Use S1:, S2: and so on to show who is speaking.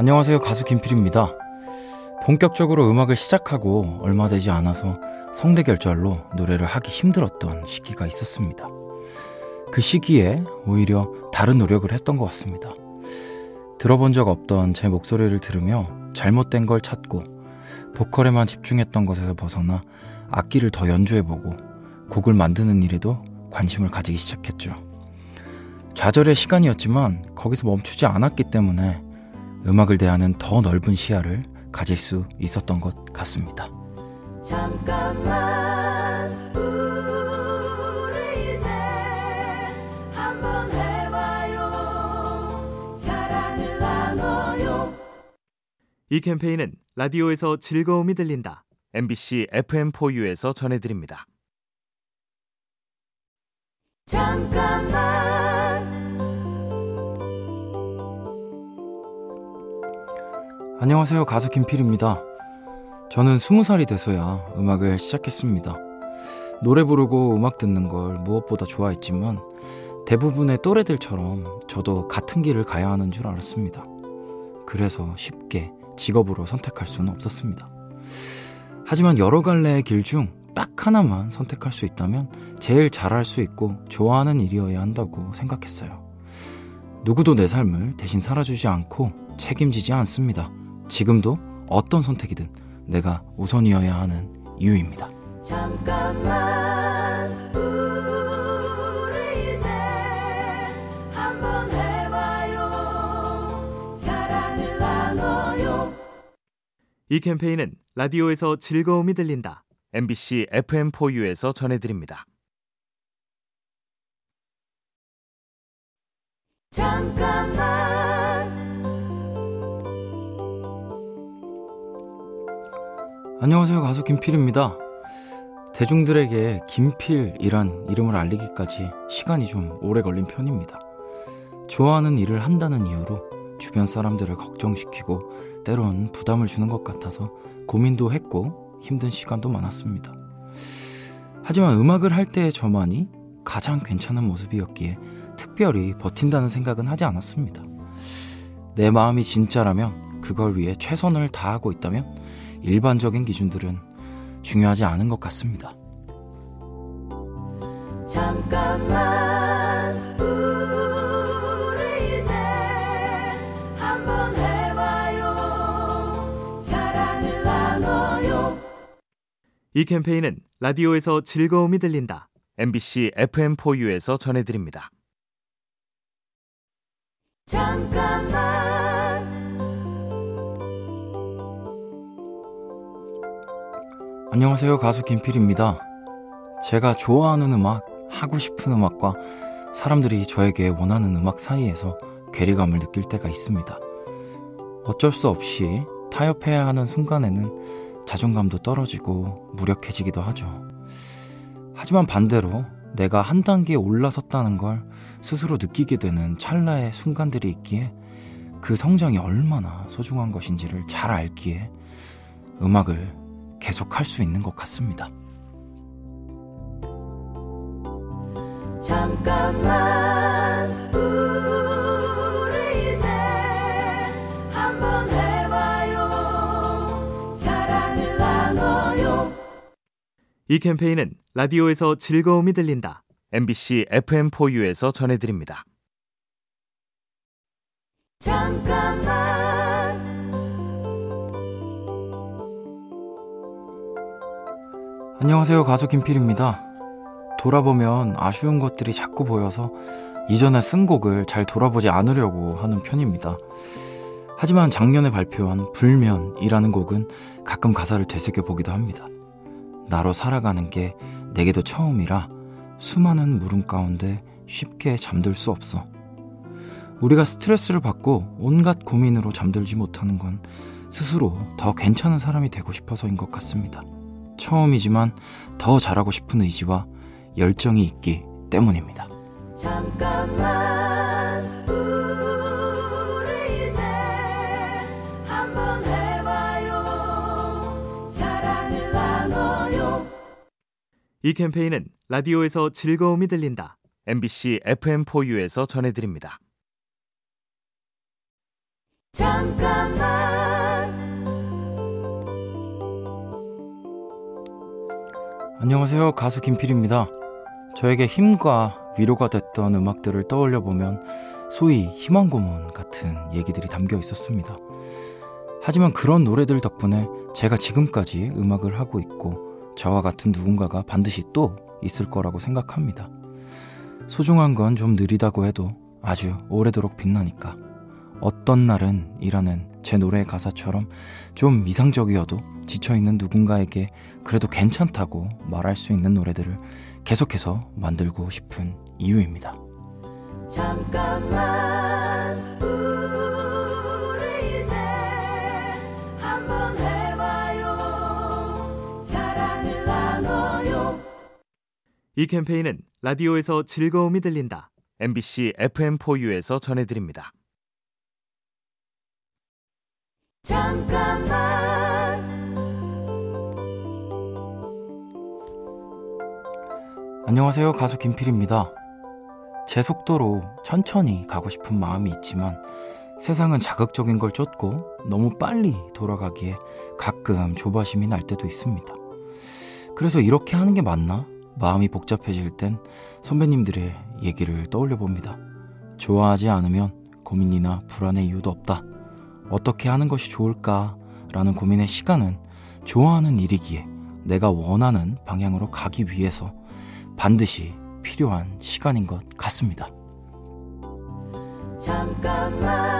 S1: 안녕하세요. 가수 김필입니다. 본격적으로 음악을 시작하고 얼마 되지 않아서 성대 결절로 노래를 하기 힘들었던 시기가 있었습니다. 그 시기에 오히려 다른 노력을 했던 것 같습니다. 들어본 적 없던 제 목소리를 들으며 잘못된 걸 찾고 보컬에만 집중했던 것에서 벗어나 악기를 더 연주해보고 곡을 만드는 일에도 관심을 가지기 시작했죠. 좌절의 시간이었지만 거기서 멈추지 않았기 때문에 음악을 대하는 더 넓은 시야를 가질 수 있었던 것 같습니다. 잠깐만 우리 이제 한번 해봐요
S2: 사랑을 나눠요 이 캠페인은 라디오에서 즐거움이 들린다 MBC FM4U에서 전해드립니다. 잠깐만.
S1: 안녕하세요 가수 김필입니다. 저는 스무 살이 돼서야 음악을 시작했습니다. 노래 부르고 음악 듣는 걸 무엇보다 좋아했지만 대부분의 또래들처럼 저도 같은 길을 가야 하는 줄 알았습니다. 그래서 쉽게 직업으로 선택할 수는 없었습니다. 하지만 여러 갈래의 길 중 딱 하나만 선택할 수 있다면 제일 잘할 수 있고 좋아하는 일이어야 한다고 생각했어요. 누구도 내 삶을 대신 살아주지 않고 책임지지 않습니다. 지금도 어떤 선택이든 내가 우선이어야 하는 이유입니다. 잠깐만 우리 이제
S2: 한번 해봐요 사랑을 나눠요 이 캠페인은 라디오에서 즐거움이 들린다 MBC FM4U에서 전해드립니다. 잠깐만.
S1: 안녕하세요. 가수 김필입니다. 대중들에게 김필이란 이름을 알리기까지 시간이 좀 오래 걸린 편입니다. 좋아하는 일을 한다는 이유로 주변 사람들을 걱정시키고 때론 부담을 주는 것 같아서 고민도 했고 힘든 시간도 많았습니다 하지만 음악을 할 때의 저만이 가장 괜찮은 모습이었기에 특별히 버틴다는 생각은 하지 않았습니다. 내 마음이 진짜라면 그걸 위해 최선을 다하고 있다면 일반적인 기준들은 중요하지 않은 것 같습니다. 잠깐만 이
S2: 캠페인은 라디오에서 즐거움이 들린다. MBC FM4U에서 전해드립니다. 잠깐만.
S1: 안녕하세요 가수 김필입니다. 제가 좋아하는 음악 하고 싶은 음악과 사람들이 저에게 원하는 음악 사이에서 괴리감을 느낄 때가 있습니다. 어쩔 수 없이 타협해야 하는 순간에는 자존감도 떨어지고 무력해지기도 하죠 하지만 반대로 내가 한 단계 올라섰다는 걸 스스로 느끼게 되는 찰나의 순간들이 있기에 그 성장이 얼마나 소중한 것인지를 잘 알기에 음악을 계속 할 수 있는 것 같습니다. 잠깐만 이
S2: 캠페인은 라디오에서 즐거움이 들린다 MBC FM4U에서 전해드립니다. 잠깐만
S1: 안녕하세요 가수 김필입니다. 돌아보면 아쉬운 것들이 자꾸 보여서 이전에 쓴 곡을 잘 돌아보지 않으려고 하는 편입니다. 하지만 작년에 발표한 불면이라는 곡은 가끔 가사를 되새겨 보기도 합니다. 나로 살아가는 게 내게도 처음이라 수많은 물음 가운데 쉽게 잠들 수 없어. 우리가 스트레스를 받고 온갖 고민으로 잠들지 못하는 건 스스로 더 괜찮은 사람이 되고 싶어서인 것 같습니다. 처음이지만 더 잘하고 싶은 의지와 열정이 있기 때문입니다. 잠깐만
S2: 이 캠페인은 라디오에서 즐거움이 들린다. MBC FM4U에서 전해드립니다. 잠깐만
S1: 안녕하세요. 가수 김필입니다. 저에게 힘과 위로가 됐던 음악들을 떠올려 보면 소위 희망 고문 같은 얘기들이 담겨 있었습니다. 하지만 그런 노래들 덕분에 제가 지금까지 음악을 하고 있고 저와 같은 누군가가 반드시 또 있을 거라고 생각합니다. 소중한 건 좀 느리다고 해도 아주 오래도록 빛나니까. 어떤 날은 이라는 제 노래의 가사처럼 좀 이상적이어도 지쳐있는 누군가에게 그래도 괜찮다고 말할 수 있는 노래들을 계속해서 만들고 싶은 이유입니다. 잠깐만
S2: 이 캠페인은 라디오에서 즐거움이 들린다. MBC FM4U에서 전해드립니다. 잠깐만
S1: 안녕하세요. 가수 김필입니다. 제 속도로 천천히 가고 싶은 마음이 있지만 세상은 자극적인 걸 쫓고 너무 빨리 돌아가기에 가끔 조바심이 날 때도 있습니다. 그래서 이렇게 하는 게 맞나? 마음이 복잡해질 땐 선배님들의 얘기를 떠올려 봅니다. 좋아하지 않으면 고민이나 불안의 이유도 없다. 어떻게 하는 것이 좋을까? 라는 고민의 시간은 좋아하는 일이기에 내가 원하는 방향으로 가기 위해서 반드시 필요한 시간인 것 같습니다. 잠깐만